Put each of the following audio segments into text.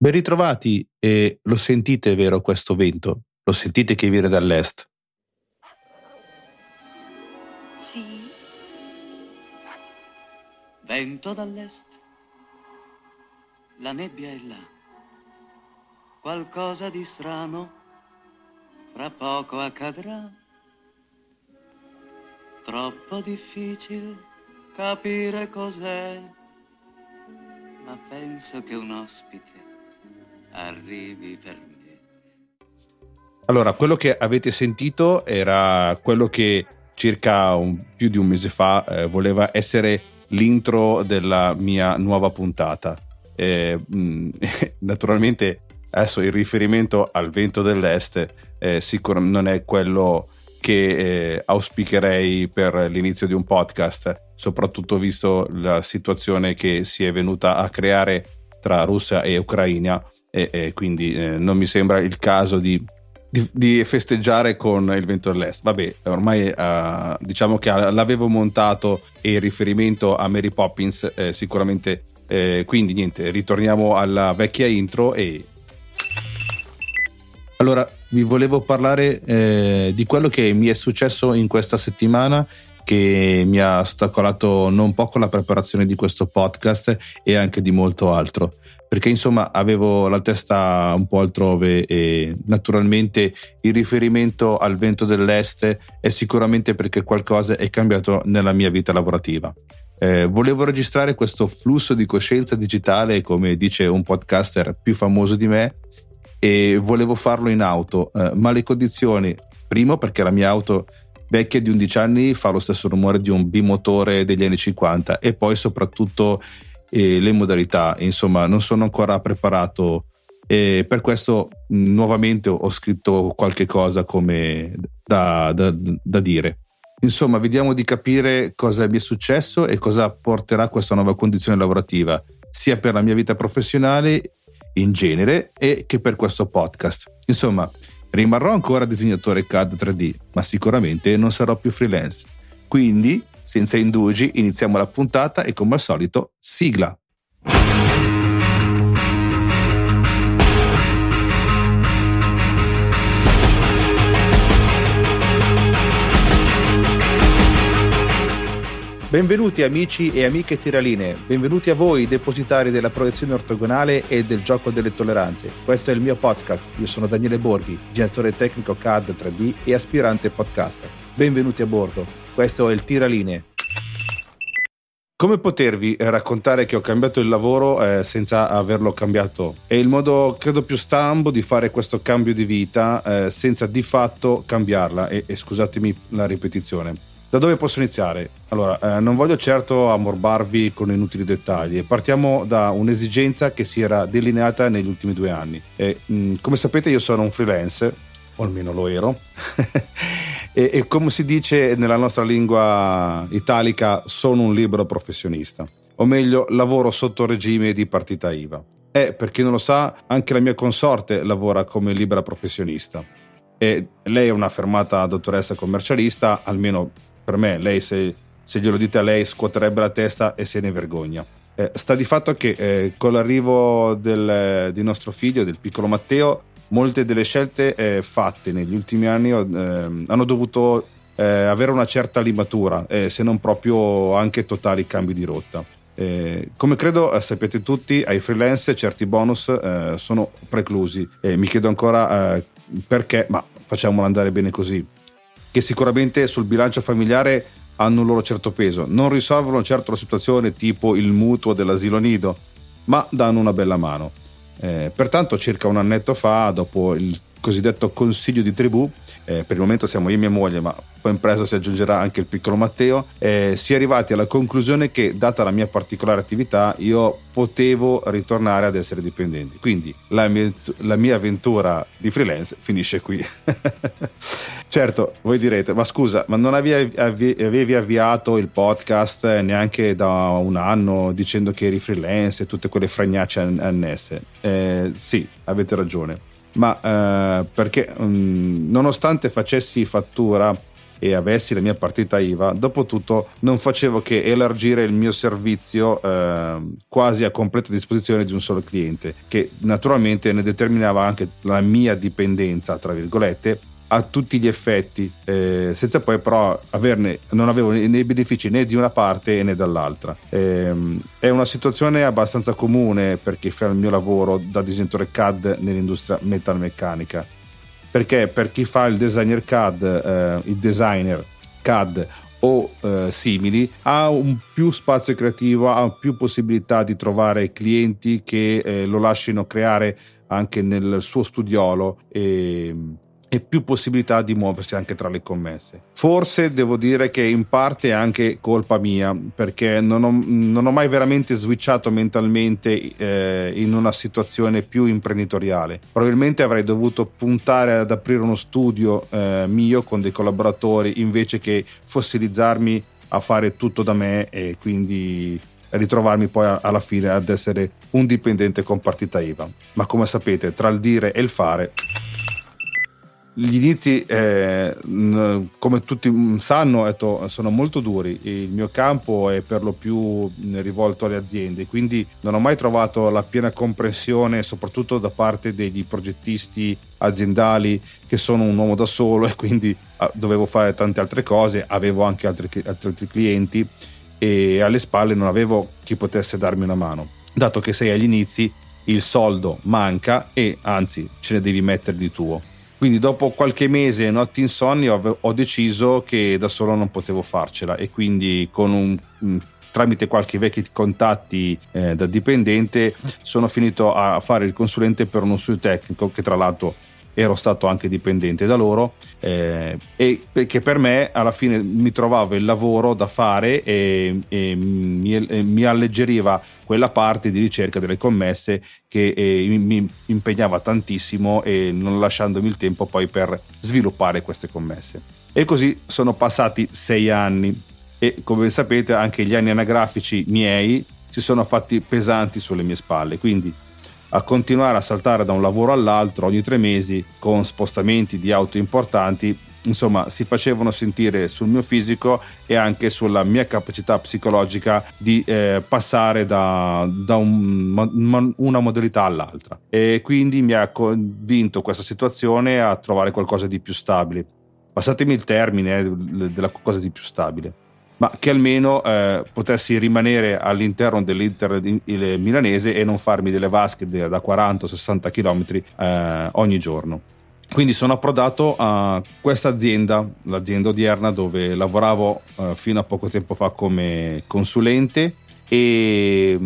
Ben ritrovati e lo sentite vero questo vento? Lo sentite che viene dall'est? Sì. Vento dall'est. La nebbia è là. Qualcosa di strano fra poco accadrà. Troppo difficile capire cos'è, ma penso che un ospite arrivi per me. Allora, quello che avete sentito era quello che circa un, più di un mese fa eh, voleva essere l'intro della mia nuova puntata. Eh, mh, naturalmente adesso il riferimento al vento dell'est eh, sicuramente non è quello che eh, auspicherei per l'inizio di un podcast, soprattutto visto la situazione che si è venuta a creare tra Russia e Ucraina e, e quindi eh, non mi sembra il caso di, di, di, festeggiare con il vento dell'est. Vabbè, ormai uh, diciamo che l'avevo montato e il riferimento a Mary Poppins eh, sicuramente. Eh, quindi niente, ritorniamo alla vecchia intro e... Allora, vi volevo parlare eh, di quello che mi è successo in questa settimana che mi ha ostacolato non poco la preparazione di questo podcast e anche di molto altro perché insomma avevo la testa un po' altrove e naturalmente il riferimento al vento dell'est è sicuramente perché qualcosa è cambiato nella mia vita lavorativa. Eh, volevo registrare questo flusso di coscienza digitale, come dice un podcaster più famoso di me, e volevo farlo in auto, eh, ma le condizioni, primo perché la mia auto vecchia di 11 anni fa lo stesso rumore di un bimotore degli anni 50 e poi soprattutto e le modalità, insomma non sono ancora preparato e per questo nuovamente ho scritto qualche cosa come da, da, da dire. Insomma, vediamo di capire cosa mi è successo e cosa porterà questa nuova condizione lavorativa, sia per la mia vita professionale in genere e che per questo podcast. Insomma, rimarrò ancora disegnatore CAD 3D, ma sicuramente non sarò più freelance. Quindi senza indugi, iniziamo la puntata e come al solito, sigla. Benvenuti amici e amiche tiraline, benvenuti a voi depositari della proiezione ortogonale e del gioco delle tolleranze. Questo è il mio podcast, io sono Daniele Borghi, direttore tecnico CAD 3D e aspirante podcaster. Benvenuti a bordo, questo è il Tiraline. Come potervi raccontare che ho cambiato il lavoro eh, senza averlo cambiato? È il modo, credo, più stambo di fare questo cambio di vita eh, senza di fatto cambiarla. E, e scusatemi la ripetizione. Da dove posso iniziare? Allora, eh, non voglio certo ammorbarvi con inutili dettagli. Partiamo da un'esigenza che si era delineata negli ultimi due anni. E, mh, mm, come sapete, io sono un freelance, o almeno lo ero. e, e come si dice nella nostra lingua italica, sono un libero professionista. O meglio, lavoro sotto regime di partita IVA. E per chi non lo sa, anche la mia consorte lavora come libera professionista. E lei è una fermata dottoressa commercialista, almeno per me, lei se, se glielo dite a lei scuoterebbe la testa e se ne vergogna. Eh, sta di fatto che eh, con l'arrivo del, di nostro figlio, del piccolo Matteo, molte delle scelte eh, fatte negli ultimi anni ehm, hanno dovuto eh, avere una certa limatura, eh, se non proprio anche totali cambi di rotta. Eh, come credo eh, sapete tutti, ai freelance certi bonus eh, sono preclusi mi chiedo ancora eh, perché, ma facciamolo andare bene così che sicuramente sul bilancio familiare hanno un loro certo peso. Non risolvono certo la situazione tipo il mutuo dell'asilo nido, ma danno una bella mano. Eh, pertanto circa un annetto fa, dopo il cosiddetto consiglio di tribù, eh, per il momento siamo io e mia moglie, ma poi in presto si aggiungerà anche il piccolo Matteo, eh, si è arrivati alla conclusione che, data la mia particolare attività, io potevo ritornare ad essere dipendente. Quindi la mia, la mia avventura di freelance finisce qui. certo, voi direte, ma scusa, ma non avevi, avevi avviato il podcast neanche da un anno dicendo che eri freelance e tutte quelle fragnacce annesse? Eh, sì, avete ragione ma eh, perché um, nonostante facessi fattura e avessi la mia partita IVA, dopo tutto non facevo che elargire il mio servizio eh, quasi a completa disposizione di un solo cliente, che naturalmente ne determinava anche la mia dipendenza, tra virgolette, a tutti gli effetti, eh, senza poi però averne, non avevo né benefici né di una parte né dall'altra. Eh, è una situazione abbastanza comune per chi fa il mio lavoro da disegnatore CAD nell'industria metalmeccanica, perché per chi fa il designer CAD, eh, il designer CAD o eh, simili ha un più spazio creativo, ha più possibilità di trovare clienti che eh, lo lasciano creare anche nel suo studiolo e e più possibilità di muoversi anche tra le commesse. Forse devo dire che in parte è anche colpa mia perché non ho, non ho mai veramente switchato mentalmente eh, in una situazione più imprenditoriale. Probabilmente avrei dovuto puntare ad aprire uno studio eh, mio con dei collaboratori invece che fossilizzarmi a fare tutto da me e quindi ritrovarmi poi alla fine ad essere un dipendente con partita IVA. Ma come sapete, tra il dire e il fare gli inizi, eh, come tutti sanno, sono molto duri. Il mio campo è per lo più rivolto alle aziende, quindi non ho mai trovato la piena comprensione, soprattutto da parte degli progettisti aziendali che sono un uomo da solo e quindi ah, dovevo fare tante altre cose, avevo anche altri, altri clienti e alle spalle non avevo chi potesse darmi una mano. Dato che sei agli inizi, il soldo manca e anzi ce ne devi mettere di tuo. Quindi dopo qualche mese e notti insonni ho, ho, deciso che da solo non potevo farcela e quindi con un, tramite qualche vecchi contatti eh, da dipendente sono finito a fare il consulente per uno studio tecnico che tra l'altro ero stato anche dipendente da loro eh, e perché per me alla fine mi trovavo il lavoro da fare e, e mi, e mi, alleggeriva quella parte di ricerca delle commesse che eh, mi impegnava tantissimo e non lasciandomi il tempo poi per sviluppare queste commesse. E così sono passati sei anni e come sapete anche gli anni anagrafici miei si sono fatti pesanti sulle mie spalle, quindi a continuare a saltare da un lavoro all'altro ogni tre mesi con spostamenti di auto importanti. Insomma si facevano sentire sul mio fisico e anche sulla mia capacità psicologica di eh, passare da, da un, una modalità all'altra. E quindi mi ha convinto questa situazione a trovare qualcosa di più stabile. Passatemi il termine eh, della cosa di più stabile ma che almeno eh, potessi rimanere all'interno dell'Inter milanese e non farmi delle vasche da 40-60 km eh, ogni giorno. Quindi sono approdato a questa azienda, l'azienda odierna dove lavoravo eh, fino a poco tempo fa come consulente e,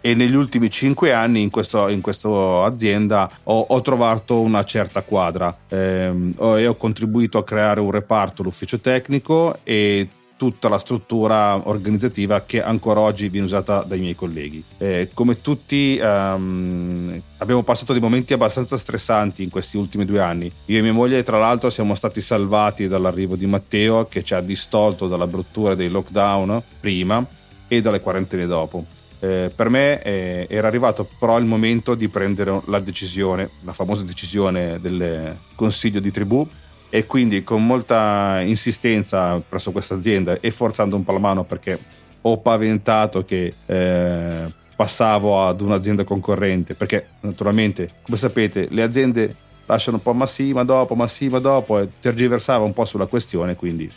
e negli ultimi cinque anni in, questo, in questa azienda ho, ho, trovato una certa quadra eh, e ho contribuito a creare un reparto, l'ufficio tecnico e tutta la struttura organizzativa che ancora oggi viene usata dai miei colleghi. Eh, come tutti um, abbiamo passato dei momenti abbastanza stressanti in questi ultimi due anni. Io e mia moglie tra l'altro siamo stati salvati dall'arrivo di Matteo che ci ha distolto dalla bruttura dei lockdown prima e dalle quarantene dopo. Eh, per me eh, era arrivato però il momento di prendere la decisione, la famosa decisione del consiglio di tribù e quindi con molta insistenza presso questa azienda e forzando un po' la mano perché ho paventato che eh, passavo ad un'azienda concorrente perché naturalmente come sapete le aziende lasciano un po' ma sì ma dopo ma sì ma dopo e tergiversava un po' sulla questione quindi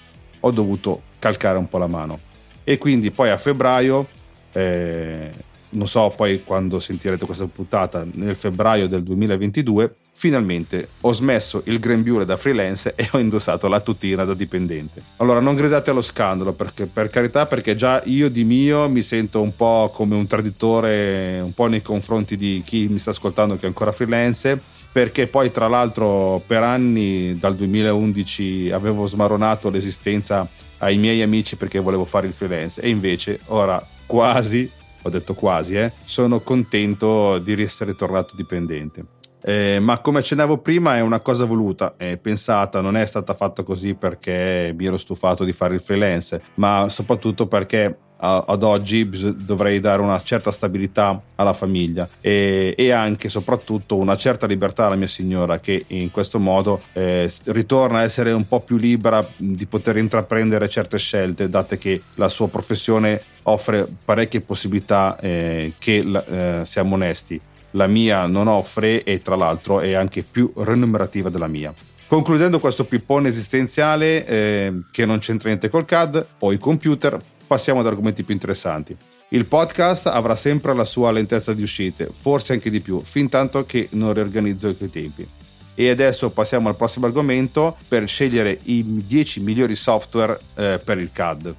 ho dovuto calcare un po' la mano. E quindi poi a febbraio eh, non so poi quando sentirete questa puntata nel febbraio del 2022 finalmente ho smesso il grembiule da freelance e ho indossato la tutina da dipendente. Allora non gridate allo scandalo perché, per carità perché già io di mio mi sento un po' come un traditore un po' nei confronti di chi mi sta ascoltando che è ancora freelance perché poi tra l'altro per anni dal 2011 avevo smaronato l'esistenza ai miei amici perché volevo fare il freelance e invece ora quasi ho detto quasi, eh, sono contento di essere tornato dipendente. Eh, ma come accennavo prima è una cosa voluta, è pensata, non è stata fatta così perché mi ero stufato di fare il freelance, ma soprattutto perché ad oggi dovrei dare una certa stabilità alla famiglia e, e, anche soprattutto una certa libertà alla mia signora che in questo modo eh, ritorna a essere un po' più libera di poter intraprendere certe scelte date che la sua professione offre parecchie possibilità eh, che eh, siamo onesti la mia non offre e tra l'altro è anche più remunerativa della mia. Concludendo questo pippone esistenziale eh, che non c'entra niente col CAD o i computer, passiamo ad argomenti più interessanti. Il podcast avrà sempre la sua lentezza di uscite, forse anche di più, fin tanto che non riorganizzo i tempi. E adesso passiamo al prossimo argomento per scegliere i 10 migliori software eh, per il CAD.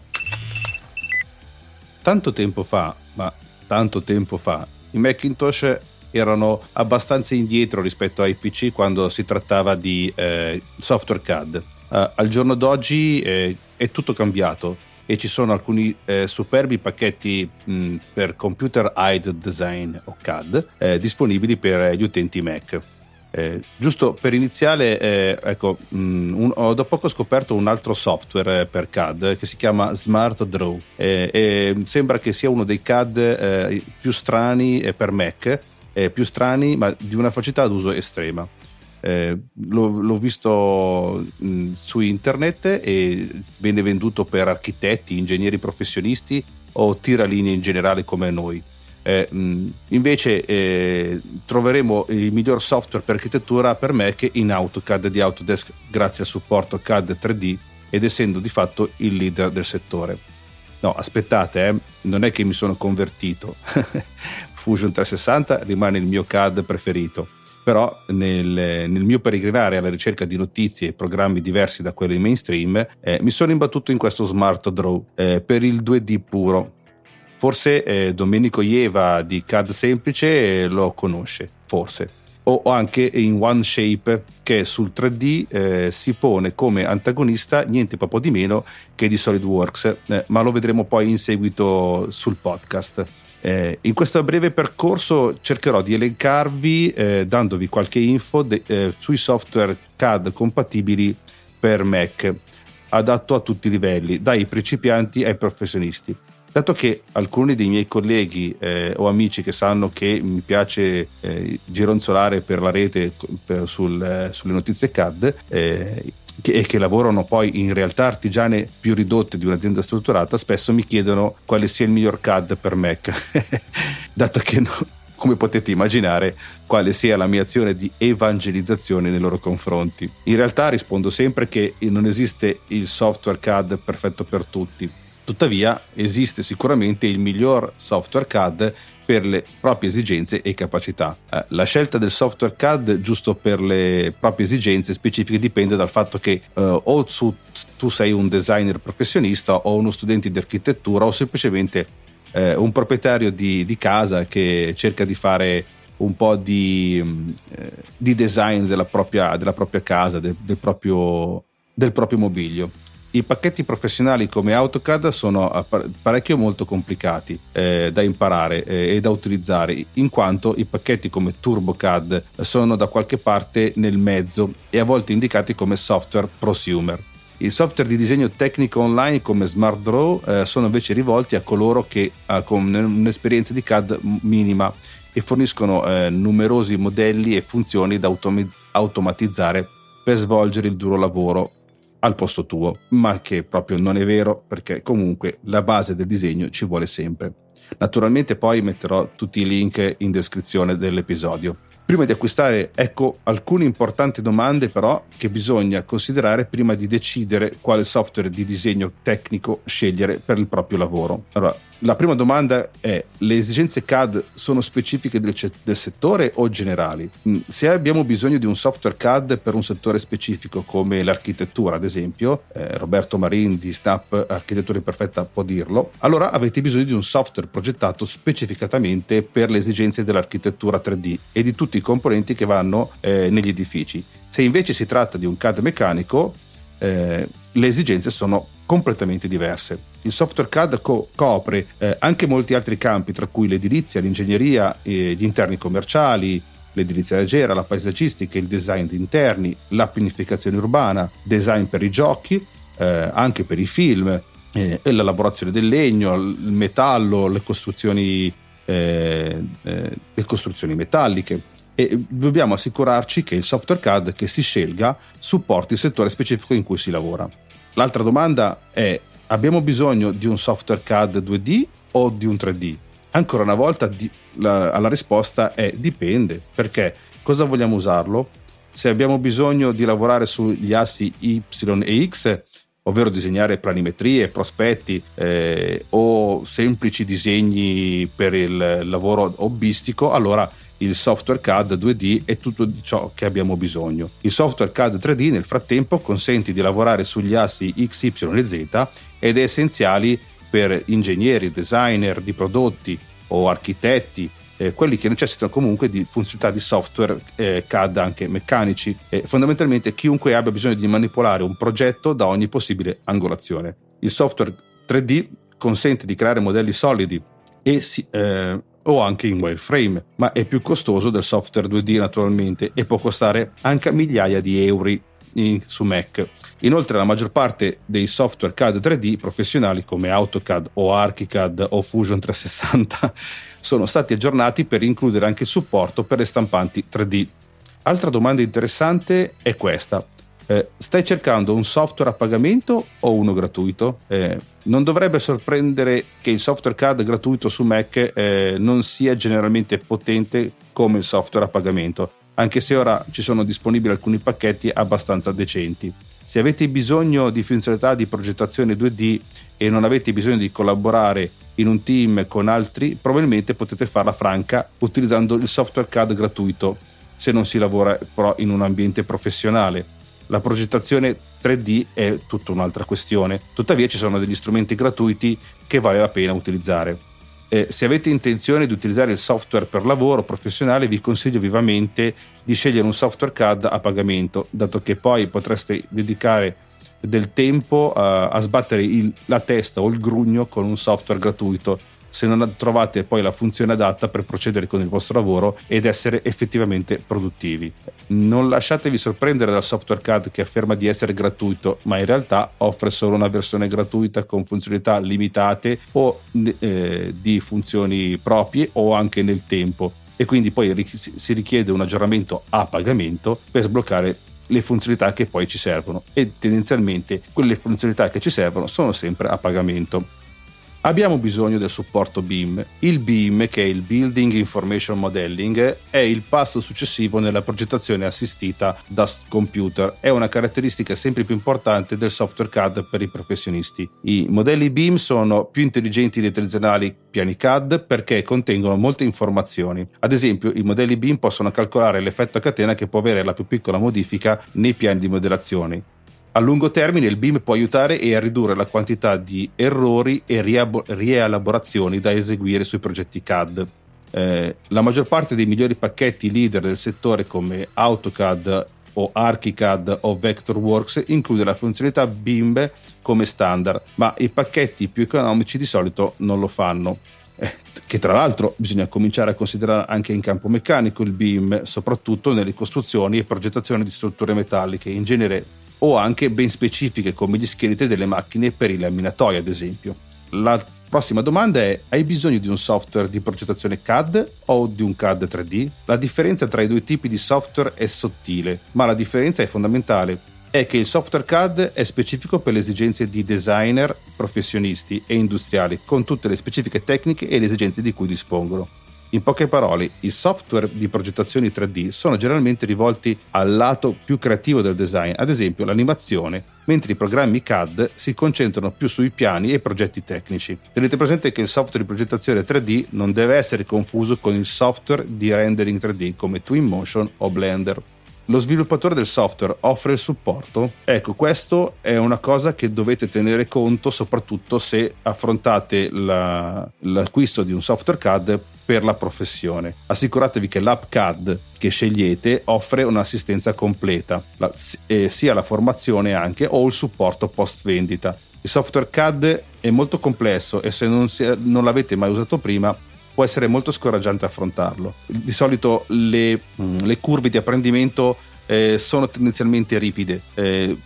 Tanto tempo fa, ma tanto tempo fa, i Macintosh erano abbastanza indietro rispetto ai PC quando si trattava di eh, software CAD. Uh, al giorno d'oggi eh, è tutto cambiato e ci sono alcuni eh, superbi pacchetti mh, per computer aid design o CAD eh, disponibili per gli utenti Mac. Eh, giusto per iniziare, eh, ecco, mh, un, ho da poco scoperto un altro software eh, per CAD che si chiama Smart Draw eh, e sembra che sia uno dei CAD eh, più strani per Mac più strani, ma di una facilità d'uso estrema. Eh, l'ho, l'ho, visto mh, su internet e viene venduto per architetti, ingegneri professionisti o tiralinee in generale come noi. Eh, invece eh, troveremo il miglior software per architettura per Mac in AutoCAD di Autodesk grazie al supporto CAD 3D ed essendo di fatto il leader del settore. No, aspettate, eh, non è che mi sono convertito. Fusion 360 rimane il mio CAD preferito, però nel, nel, mio peregrinare alla ricerca di notizie e programmi diversi da quelli mainstream eh, mi sono imbattuto in questo Smart Draw eh, per il 2D puro. Forse eh, Domenico Ieva di CAD Semplice eh, lo conosce, forse. O anche in OneShape che sul 3D eh, si pone come antagonista niente proprio di meno che di SolidWorks, eh, ma lo vedremo poi in seguito sul podcast. Eh, in questo breve percorso cercherò di elencarvi, eh, dandovi qualche info de, eh, sui software CAD compatibili per Mac, adatto a tutti i livelli, dai principianti ai professionisti. Dato che alcuni dei miei colleghi eh, o amici che sanno che mi piace eh, gironzolare per la rete per, sul, eh, sulle notizie CAD, che, e che lavorano poi in realtà artigiane più ridotte di un'azienda strutturata, spesso mi chiedono quale sia il miglior CAD per Mac, dato che no, come potete immaginare quale sia la mia azione di evangelizzazione nei loro confronti. In realtà rispondo sempre che non esiste il software CAD perfetto per tutti. Tuttavia esiste sicuramente il miglior software CAD per le proprie esigenze e capacità. Eh, la scelta del software CAD giusto per le proprie esigenze specifiche dipende dal fatto che eh, o su, tu sei un designer professionista o uno studente di architettura o semplicemente eh, un proprietario di, di, casa che cerca di fare un po' di, mm, eh, di design della propria, della propria casa, de, del, proprio, del proprio mobilio. I pacchetti professionali come AutoCAD sono parecchio molto complicati eh, da imparare eh, e da utilizzare, in quanto i pacchetti come TurboCAD sono da qualche parte nel mezzo e a volte indicati come software prosumer. I software di disegno tecnico online come SmartDraw eh, sono invece rivolti a coloro che hanno eh, un'esperienza di CAD minima e forniscono eh, numerosi modelli e funzioni da automatizzare per svolgere il duro lavoro al posto tuo, ma che proprio non è vero perché comunque la base del disegno ci vuole sempre. Naturalmente poi metterò tutti i link in descrizione dell'episodio. Prima di acquistare, ecco alcune importanti domande però che bisogna considerare prima di decidere quale software di disegno tecnico scegliere per il proprio lavoro. Allora, la prima domanda è: le esigenze CAD sono specifiche del, del, settore o generali? Mm, se abbiamo bisogno di un software CAD per un settore specifico come l'architettura, ad esempio, eh, Roberto Marin di Snap Architettura Imperfetta può dirlo, allora avete bisogno di un software progettato specificatamente per le esigenze dell'architettura 3D e di tutti i componenti che vanno eh, negli edifici. Se invece si tratta di un CAD meccanico, eh, le esigenze sono completamente diverse. Il software CAD co- copre eh, anche molti altri campi, tra cui l'edilizia, l'ingegneria, eh, gli interni commerciali, l'edilizia leggera, la paesaggistica, il design di interni, la pianificazione urbana, design per i giochi, eh, anche per i film, eh, la lavorazione del legno, il metallo, le costruzioni, eh, eh, le costruzioni metalliche e dobbiamo assicurarci che il software CAD che si scelga supporti il settore specifico in cui si lavora. L'altra domanda è abbiamo bisogno di un software CAD 2D o di un 3D? Ancora una volta di, la, la risposta è dipende, perché cosa vogliamo usarlo? Se abbiamo bisogno di lavorare sugli assi Y e X, ovvero disegnare planimetrie, prospetti eh, o semplici disegni per il lavoro hobbistico, allora il software CAD 2D è tutto ciò che abbiamo bisogno. Il software CAD 3D nel frattempo consente di lavorare sugli assi X, Y e Z ed è essenziale per ingegneri, designer di prodotti o architetti eh, quelli che necessitano comunque di funzionalità di software eh, CAD anche meccanici e fondamentalmente chiunque abbia bisogno di manipolare un progetto da ogni possibile angolazione. Il software 3D consente di creare modelli solidi e si, eh, o anche in wireframe, ma è più costoso del software 2D naturalmente e può costare anche migliaia di euro in, su Mac. Inoltre la maggior parte dei software CAD 3D professionali come AutoCAD o ArchiCAD o Fusion 360 sono stati aggiornati per includere anche il supporto per le stampanti 3D. Altra domanda interessante è questa. Eh, stai cercando un software a pagamento o uno gratuito? Eh, non dovrebbe sorprendere che il software CAD gratuito su Mac eh, non sia generalmente potente come il software a pagamento, anche se ora ci sono disponibili alcuni pacchetti abbastanza decenti. Se avete bisogno di funzionalità di progettazione 2D e non avete bisogno di collaborare in un team con altri, probabilmente potete farla franca utilizzando il software CAD gratuito se non si lavora però in un ambiente professionale. La progettazione 3D è tutta un'altra questione, tuttavia ci sono degli strumenti gratuiti che vale la pena utilizzare. Eh, se avete intenzione di utilizzare il software per lavoro professionale, vi consiglio vivamente di scegliere un software CAD a pagamento, dato che poi potreste dedicare del tempo uh, a sbattere il, la testa o il grugno con un software gratuito se non trovate poi la funzione adatta per procedere con il vostro lavoro ed essere effettivamente produttivi. Non lasciatevi sorprendere dal software CAD che afferma di essere gratuito, ma in realtà offre solo una versione gratuita con funzionalità limitate o eh, di funzioni proprie o anche nel tempo e quindi poi si richiede un aggiornamento a pagamento per sbloccare le funzionalità che poi ci servono e tendenzialmente quelle funzionalità che ci servono sono sempre a pagamento. Abbiamo bisogno del supporto BIM. Il BIM, che è il Building Information Modeling, è il passo successivo nella progettazione assistita da computer. È una caratteristica sempre più importante del software CAD per i professionisti. I modelli BIM sono più intelligenti dei tradizionali piani CAD perché contengono molte informazioni. Ad esempio, i modelli BIM possono calcolare l'effetto a catena che può avere la più piccola modifica nei piani di modellazione. A lungo termine il BIM può aiutare e a ridurre la quantità di errori e rielaborazioni da eseguire sui progetti CAD. Eh, la maggior parte dei migliori pacchetti leader del settore come AutoCAD o ArchiCAD o Vectorworks include la funzionalità BIM come standard, ma i pacchetti più economici di solito non lo fanno. Eh, che tra l'altro bisogna cominciare a considerare anche in campo meccanico il BIM, soprattutto nelle costruzioni e progettazioni di strutture metalliche. In genere o anche ben specifiche come gli scheletri delle macchine per i laminatori ad esempio. La prossima domanda è hai bisogno di un software di progettazione CAD o di un CAD 3D? La differenza tra i due tipi di software è sottile, ma la differenza è fondamentale è che il software CAD è specifico per le esigenze di designer, professionisti e industriali, con tutte le specifiche tecniche e le esigenze di cui dispongono. In poche parole, i software di progettazione 3D sono generalmente rivolti al lato più creativo del design, ad esempio l'animazione, mentre i programmi CAD si concentrano più sui piani e progetti tecnici. Tenete presente che il software di progettazione 3D non deve essere confuso con il software di rendering 3D come Twinmotion o Blender. Lo sviluppatore del software offre il supporto? Ecco, questo è una cosa che dovete tenere conto soprattutto se affrontate la, l'acquisto di un software CAD per la professione. Assicuratevi che l'app CAD che scegliete offre un'assistenza completa, la, eh, sia la formazione anche o il supporto post vendita. Il software CAD è molto complesso e se non, si, non l'avete mai usato prima può essere molto scoraggiante affrontarlo. Di solito le, mm, le curve di apprendimento eh, sono tendenzialmente ripide. Eh,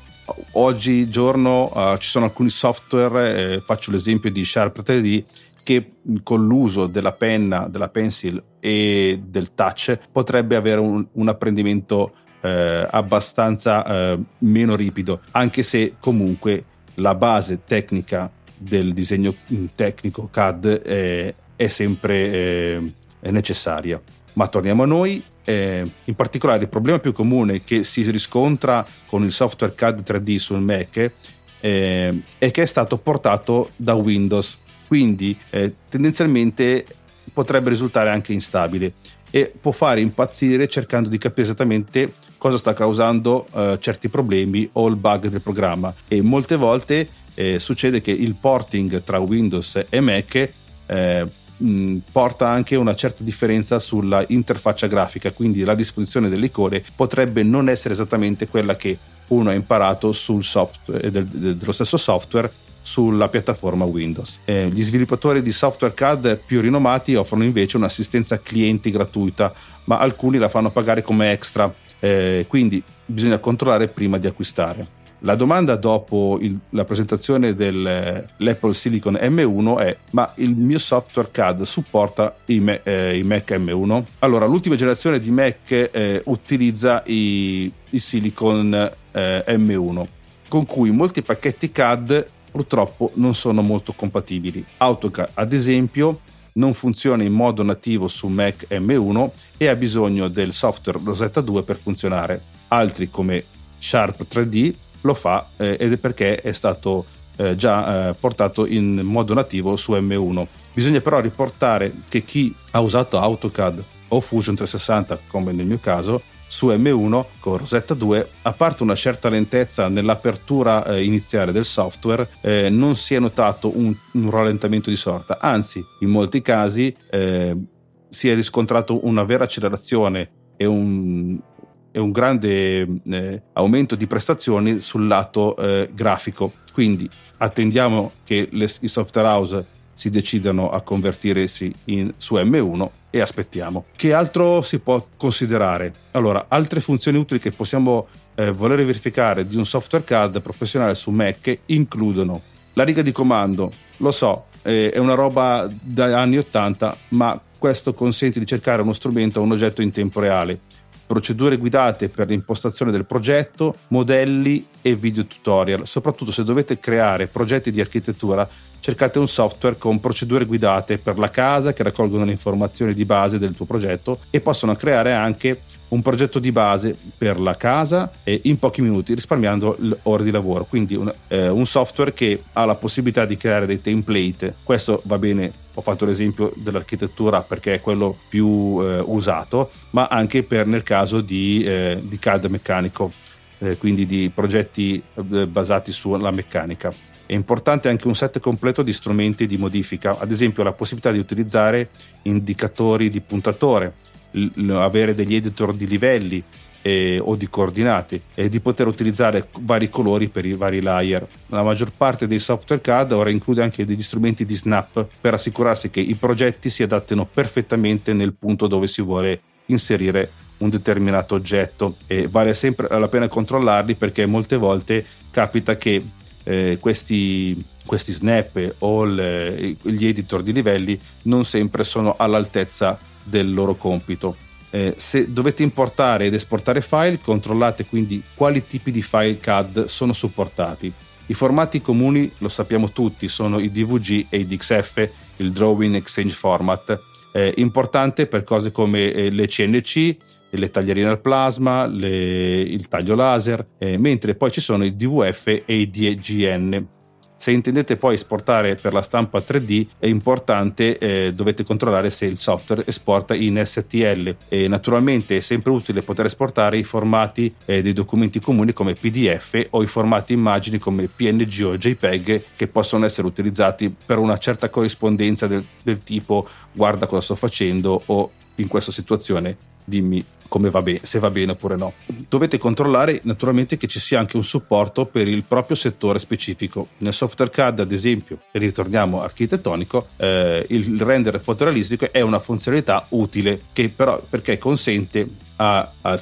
oggigiorno uh, ci sono alcuni software, eh, faccio l'esempio di Sharp 3D, che con l'uso della penna, della pencil e del touch potrebbe avere un, un apprendimento eh, abbastanza eh, meno ripido, anche se comunque la base tecnica del disegno tecnico CAD è, è sempre eh, è necessaria. Ma torniamo a noi, eh, in particolare il problema più comune che si riscontra con il software CAD 3D sul Mac eh, è che è stato portato da Windows, quindi eh, tendenzialmente potrebbe risultare anche instabile e può fare impazzire cercando di capire esattamente cosa sta causando eh, certi problemi o il bug del programma e molte volte eh, succede che il porting tra Windows e Mac eh, mh, porta anche una certa differenza sulla interfaccia grafica, quindi la disposizione delle icone potrebbe non essere esattamente quella che uno ha imparato sul software, del, dello stesso software sulla piattaforma Windows. Eh, gli sviluppatori di software CAD più rinomati offrono invece un'assistenza clienti gratuita, ma alcuni la fanno pagare come extra, eh, quindi bisogna controllare prima di acquistare. La domanda dopo il, la presentazione dell'Apple Silicon M1 è: ma il mio software CAD supporta i, eh, i Mac M1? Allora, l'ultima generazione di Mac eh, utilizza i, i Silicon eh, M1, con cui molti pacchetti CAD purtroppo non sono molto compatibili. AutoCAD, ad esempio, non funziona in modo nativo su Mac M1 e ha bisogno del software Rosetta 2 per funzionare. Altri come Sharp 3D lo fa eh, ed è perché è stato eh, già eh, portato in modo nativo su M1. Bisogna però riportare che chi ha usato AutoCAD o Fusion 360, come nel mio caso, su M1 con Rosetta 2, a parte una certa lentezza nell'apertura eh, iniziale del software, eh, non si è notato un, un, rallentamento di sorta, anzi in molti casi eh, si è riscontrato una vera accelerazione e un, e un grande eh, aumento di prestazioni sul lato eh, grafico. Quindi attendiamo che le, i software house si decidano a convertirsi in, su M1 e aspettiamo. Che altro si può considerare? Allora, altre funzioni utili che possiamo eh, voler verificare di un software CAD professionale su Mac includono la riga di comando. Lo so, eh, è una roba dagli anni 80, ma questo consente di cercare uno strumento un oggetto in tempo reale procedure guidate per l'impostazione del progetto, modelli e video tutorial. Soprattutto se dovete creare progetti di architettura, cercate un software con procedure guidate per la casa che raccolgono le informazioni di base del tuo progetto e possono creare anche un progetto di base per la casa in pochi minuti risparmiando ore di lavoro. Quindi un, eh, un, software che ha la possibilità di creare dei template. Questo va bene ho fatto l'esempio dell'architettura perché è quello più eh, usato ma anche per nel caso di, eh, di CAD meccanico eh, quindi di progetti eh, basati sulla meccanica è importante anche un set completo di strumenti di modifica, ad esempio la possibilità di utilizzare indicatori di puntatore, avere degli editor di livelli eh, o di coordinate e di poter utilizzare vari colori per i vari layer. La maggior parte dei software CAD ora include anche degli strumenti di snap per assicurarsi che i progetti si adattino perfettamente nel punto dove si vuole inserire un determinato oggetto e vale sempre la pena controllarli perché molte volte capita che eh, questi, questi, snap o le, gli editor di livelli non sempre sono all'altezza del loro compito. Eh, se dovete importare ed esportare file, controllate quindi quali tipi di file CAD sono supportati. I formati comuni, lo sappiamo tutti, sono i DVG e i DXF, il Drawing Exchange Format. Eh, importante per cose come eh, le CNC, le taglierine al plasma, le, il taglio laser, eh, mentre poi ci sono i DVF e i DGN. Se intendete poi esportare per la stampa 3D è importante, eh, dovete controllare se il software esporta in STL e naturalmente è sempre utile poter esportare i formati eh, dei documenti comuni come PDF o i formati immagini come PNG o JPEG che possono essere utilizzati per una certa corrispondenza del, del tipo guarda cosa sto facendo o in questa situazione dimmi come va bene, se va bene oppure no. Dovete controllare naturalmente che ci sia anche un supporto per il proprio settore specifico. Nel software CAD, ad esempio, ritorniamo architettonico, eh, il render fotorealistico è una funzionalità utile che però perché consente a, a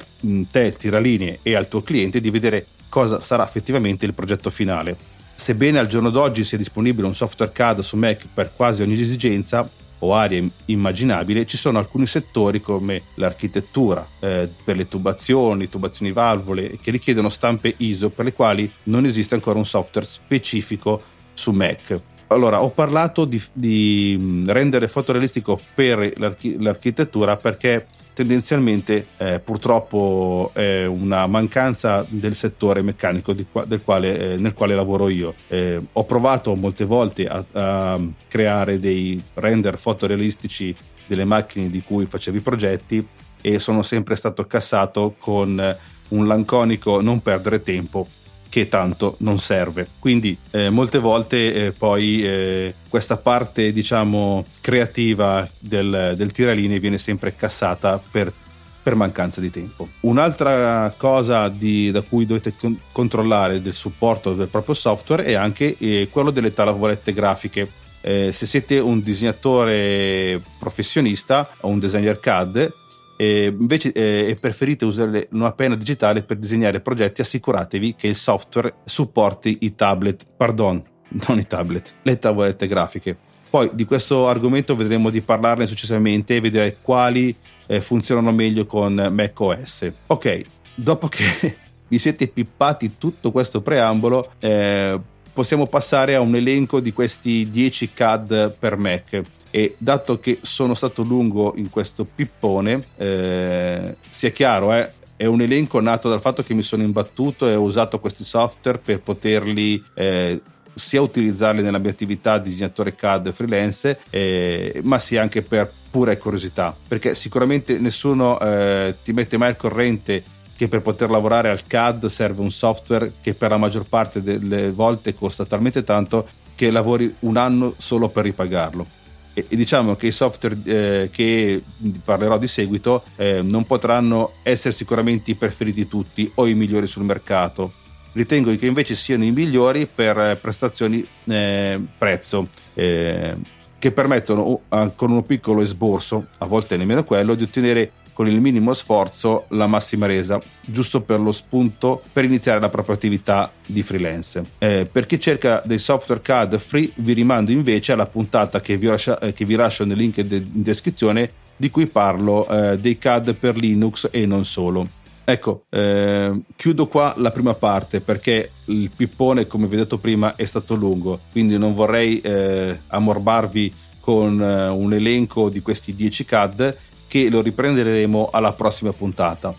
te, tiralinee e al tuo cliente di vedere cosa sarà effettivamente il progetto finale. Sebbene al giorno d'oggi sia disponibile un software CAD su Mac per quasi ogni esigenza, o area immaginabile, ci sono alcuni settori come l'architettura eh, per le tubazioni, tubazioni valvole, che richiedono stampe ISO per le quali non esiste ancora un software specifico su Mac. Allora, ho parlato di, di rendere fotorealistico per l'archi- l'architettura perché tendenzialmente eh, purtroppo è una mancanza del settore meccanico qua, quale, eh, nel quale lavoro io. Eh, ho provato molte volte a, a, creare dei render fotorealistici delle macchine di cui facevo i progetti e sono sempre stato cassato con un lanconico non perdere tempo che tanto non serve. Quindi eh, molte volte eh, poi eh, questa parte diciamo creativa del, del tiraline viene sempre cassata per, per mancanza di tempo. Un'altra cosa di, da cui dovete con- controllare del supporto del proprio software è anche eh, quello delle tavolette grafiche. Eh, se siete un disegnatore professionista o un designer CAD e invece eh, preferite usare una penna digitale per disegnare progetti, assicuratevi che il software supporti i tablet, pardon, non i tablet, le tavolette grafiche. Poi di questo argomento vedremo di parlarne successivamente e vedere quali eh, funzionano meglio con macOS. Ok, dopo che vi siete pippati tutto questo preambolo, eh, possiamo passare a un elenco di questi 10 CAD per Mac e dato che sono stato lungo in questo pippone, eh, sia chiaro, eh, è un elenco nato dal fatto che mi sono imbattuto e ho usato questi software per poterli eh, sia utilizzarli nella mia attività di disegnatore CAD freelance, eh, ma sia anche per pura curiosità, perché sicuramente nessuno eh, ti mette mai al corrente che per poter lavorare al CAD serve un software che per la maggior parte delle volte costa talmente tanto che lavori un anno solo per ripagarlo e, e diciamo che i software eh, che parlerò di seguito eh, non potranno essere sicuramente i preferiti tutti o i migliori sul mercato. Ritengo che invece siano i migliori per prestazioni eh, prezzo eh, che permettono con un piccolo esborso, a volte nemmeno quello, di ottenere con il minimo sforzo la massima resa, giusto per lo spunto per iniziare la propria attività di freelance. Eh, per chi cerca dei software CAD free, vi rimando invece alla puntata che vi, lascia, eh, che vi lascio nel link de- in descrizione di cui parlo eh, dei CAD per Linux e non solo. Ecco, eh, chiudo qua la prima parte perché il pippone, come vi ho detto prima, è stato lungo, quindi non vorrei eh, ammorbarvi con eh, un elenco di questi 10 CAD che lo riprenderemo alla prossima puntata.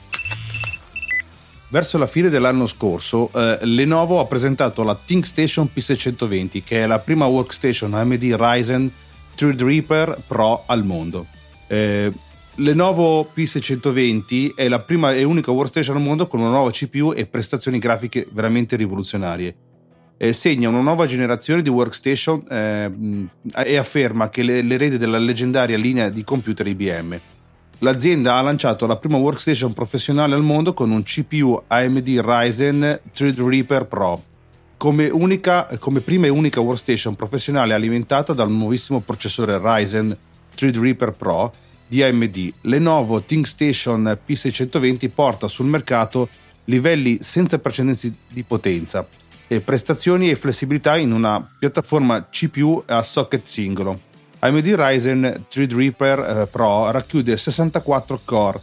Verso la fine dell'anno scorso, eh, Lenovo ha presentato la ThinkStation P620, che è la prima workstation AMD Ryzen Threadripper Pro al mondo. Eh, Lenovo P620 è la prima e unica workstation al mondo con una nuova CPU e prestazioni grafiche veramente rivoluzionarie. Eh, segna una nuova generazione di workstation eh, e afferma che le, l'erede della leggendaria linea di computer IBM l'azienda ha lanciato la prima workstation professionale al mondo con un CPU AMD Ryzen Threadripper Pro. Come, unica, come prima e unica workstation professionale alimentata dal nuovissimo processore Ryzen Threadripper Pro di AMD, Lenovo ThinkStation P620 porta sul mercato livelli senza precedenti di potenza, e prestazioni e flessibilità in una piattaforma CPU a socket singolo AMD Ryzen Threadripper eh, Pro racchiude 64 core,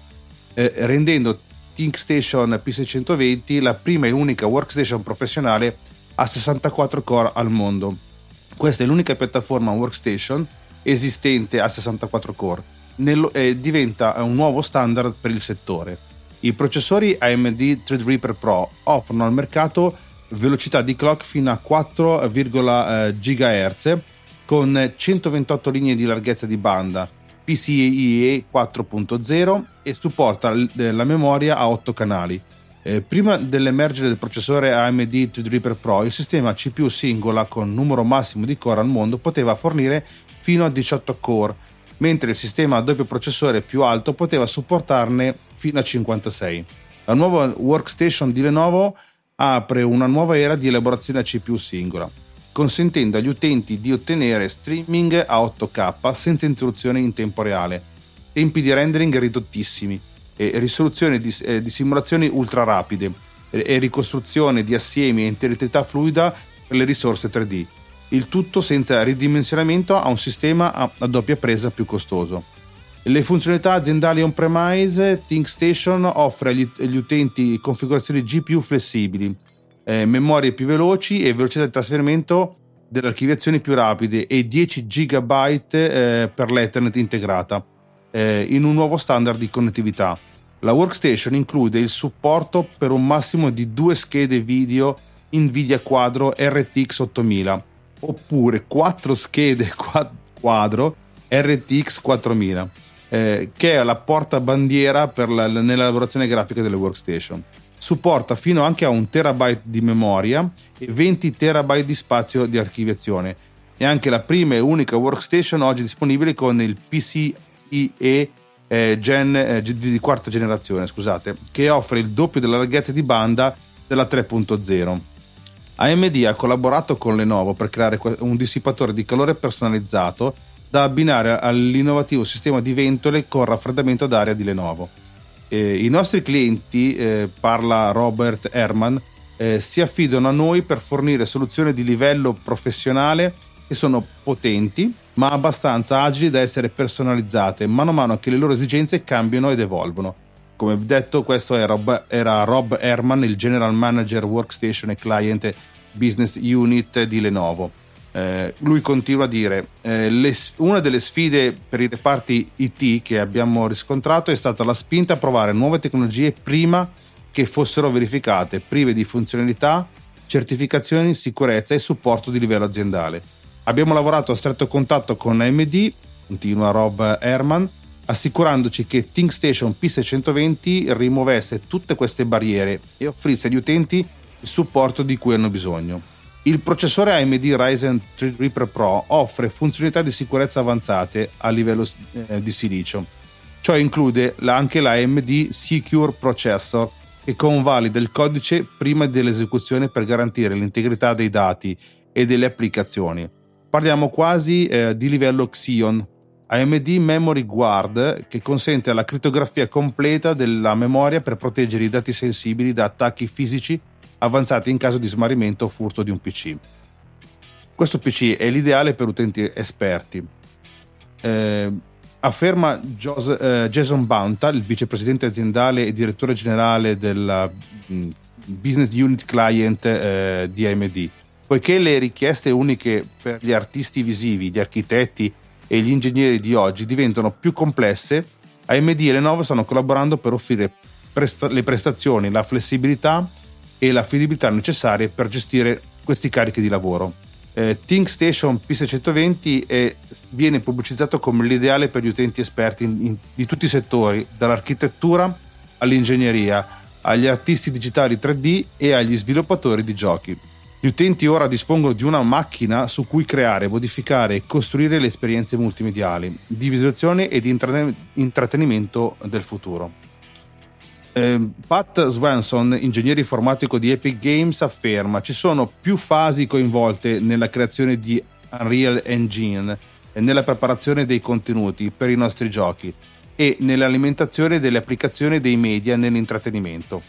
eh, rendendo ThinkStation P620 la prima e unica workstation professionale a 64 core al mondo. Questa è l'unica piattaforma workstation esistente a 64 core Nello, eh, diventa un nuovo standard per il settore. I processori AMD Threadripper Pro offrono al mercato velocità di clock fino a 4,1 GHz con 128 linee di larghezza di banda, PCIe 4.0 e supporta la memoria a 8 canali. Eh, prima dell'emergere del processore AMD Threadripper Pro, il sistema CPU singola con numero massimo di core al mondo poteva fornire fino a 18 core, mentre il sistema a doppio processore più alto poteva supportarne fino a 56. La nuova workstation di Lenovo apre una nuova era di elaborazione a CPU singola consentendo agli utenti di ottenere streaming a 8K senza interruzione in tempo reale, tempi di rendering ridottissimi e risoluzioni di, eh, di simulazioni ultra rapide, e ricostruzione di assiemi e integrità fluida per le risorse 3D. Il tutto senza ridimensionamento a un sistema a doppia presa più costoso. Le funzionalità aziendali on-premise, ThinkStation offre agli, agli utenti configurazioni GPU flessibili, eh, memorie più veloci e velocità di trasferimento delle archiviazioni più rapide e 10 GB eh, per l'Ethernet integrata eh, in un nuovo standard di connettività. La workstation include il supporto per un massimo di due schede video Nvidia Quadro RTX 8000 oppure quattro schede quadro RTX 4000 eh, che è la portabandiera per la, nell'elaborazione grafica delle workstation. Supporta fino anche a un terabyte di memoria e 20 terabyte di spazio di archiviazione. È anche la prima e unica workstation oggi disponibile con il PCIe eh, Gen eh, di quarta generazione, scusate, che offre il doppio della larghezza di banda della 3.0. AMD ha collaborato con Lenovo per creare un dissipatore di calore personalizzato da abbinare all'innovativo sistema di ventole con raffreddamento d'aria di Lenovo. Eh, I nostri clienti, eh, parla Robert Herman, eh, si affidano a noi per fornire soluzioni di livello professionale che sono potenti ma abbastanza agili da essere personalizzate mano a mano che le loro esigenze cambiano ed evolvono. Come detto, questo era Rob, era Rob Herman, il General Manager Workstation e Client Business Unit di Lenovo. Eh, lui continua a dire eh, le, una delle sfide per i reparti IT che abbiamo riscontrato è stata la spinta a provare nuove tecnologie prima che fossero verificate, prive di funzionalità, certificazioni, sicurezza e supporto di livello aziendale. Abbiamo lavorato a stretto contatto con AMD, continua Rob Herman, assicurandoci che ThinkStation P620 rimuovesse tutte queste barriere e offrisse agli utenti il supporto di cui hanno bisogno. Il processore AMD Ryzen 3 Reaper Pro offre funzionalità di sicurezza avanzate a livello eh, di silicio. Ciò include anche la AMD Secure Processor che convalida il codice prima dell'esecuzione per garantire l'integrità dei dati e delle applicazioni. Parliamo quasi eh, di livello Xeon. AMD Memory Guard che consente la crittografia completa della memoria per proteggere i dati sensibili da attacchi fisici avanzati in caso di smarrimento o furto di un PC. Questo PC è l'ideale per utenti esperti. Eh, afferma eh, Jason Banta, il vicepresidente aziendale e direttore generale della mm, Business Unit Client eh, di AMD. Poiché le richieste uniche per gli artisti visivi, gli architetti e gli ingegneri di oggi diventano più complesse, AMD e Lenovo stanno collaborando per offrire presta- le prestazioni, la flessibilità e l'affidabilità necessarie per gestire questi carichi di lavoro. Eh, ThinkStation P620 è, viene pubblicizzato come l'ideale per gli utenti esperti in, in, di tutti i settori, dall'architettura all'ingegneria, agli artisti digitali 3D e agli sviluppatori di giochi. Gli utenti ora dispongono di una macchina su cui creare, modificare e costruire le esperienze multimediali, di visualizzazione e di intrattenimento del futuro. Eh, Pat Swanson, ingegnere informatico di Epic Games, afferma ci sono più fasi coinvolte nella creazione di Unreal Engine e nella preparazione dei contenuti per i nostri giochi e nell'alimentazione delle applicazioni dei media nell'intrattenimento.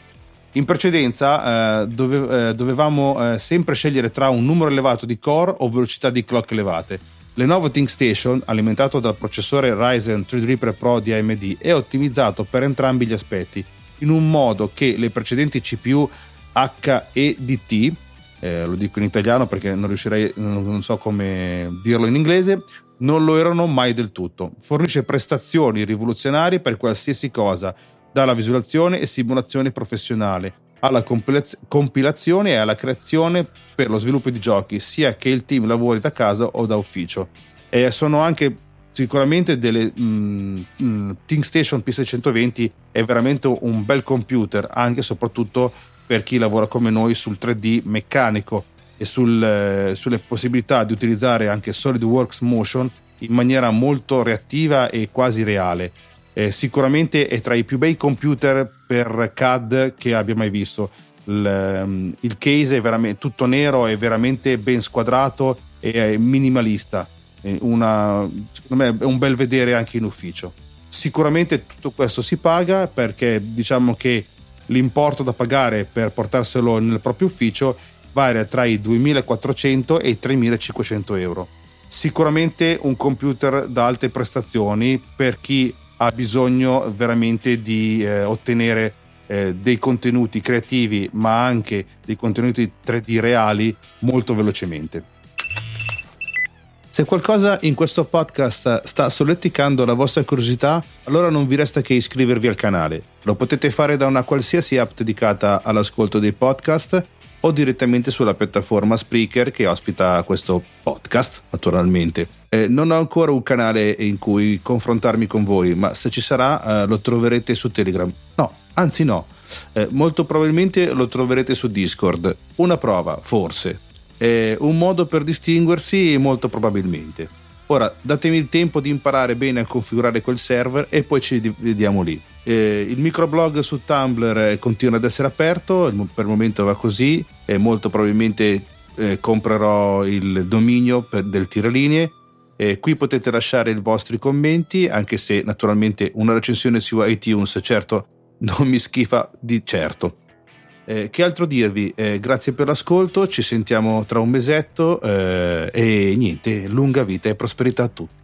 In precedenza eh, dove, eh, dovevamo eh, sempre scegliere tra un numero elevato di core o velocità di clock elevate. Lenovo ThinkStation, alimentato dal processore Ryzen 3 Pro di AMD, è ottimizzato per entrambi gli aspetti in un modo che le precedenti CPU HEDT, eh, lo dico in italiano perché non riuscirei, non so come dirlo in inglese, non lo erano mai del tutto. Fornisce prestazioni rivoluzionarie per qualsiasi cosa, dalla visualizzazione e simulazione professionale alla compilazione e alla creazione per lo sviluppo di giochi, sia che il team lavori da casa o da ufficio. E sono anche sicuramente delle mm, mm, ThinkStation P620 è veramente un bel computer anche e soprattutto per chi lavora come noi sul 3D meccanico e sul, eh, sulle possibilità di utilizzare anche SolidWorks Motion in maniera molto reattiva e quasi reale. Eh, sicuramente è tra i più bei computer per CAD che abbia mai visto. Il, um, il case è veramente tutto nero, è veramente ben squadrato e è minimalista una, secondo me è un bel vedere anche in ufficio. Sicuramente tutto questo si paga perché diciamo che l'importo da pagare per portarselo nel proprio ufficio varia tra i 2.400 e i 3.500 euro. Sicuramente un computer da alte prestazioni per chi ha bisogno veramente di eh, ottenere eh, dei contenuti creativi ma anche dei contenuti 3D reali molto velocemente. Se qualcosa in questo podcast sta solleticando la vostra curiosità, allora non vi resta che iscrivervi al canale. Lo potete fare da una qualsiasi app dedicata all'ascolto dei podcast o direttamente sulla piattaforma Spreaker che ospita questo podcast, naturalmente. Eh, non ho ancora un canale in cui confrontarmi con voi, ma se ci sarà eh, lo troverete su Telegram. No, anzi no, eh, molto probabilmente lo troverete su Discord. Una prova, forse. Un modo per distinguersi, molto probabilmente. Ora, datemi il tempo di imparare bene a configurare quel server e poi ci vediamo lì. Eh, il microblog su Tumblr continua ad essere aperto, per il momento va così e molto probabilmente eh, comprerò il dominio per, del tiralinee. Eh, qui potete lasciare i vostri commenti, anche se naturalmente una recensione su iTunes certo non mi schifa di certo. Eh, che altro dirvi? Eh, grazie per l'ascolto, ci sentiamo tra un mesetto eh, e niente, lunga vita e prosperità a tutti.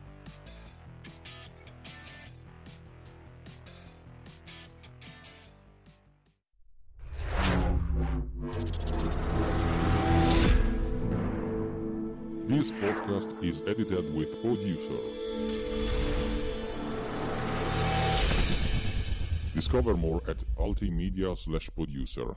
This podcast is edited with producer. Discover more at ultimedia slash producer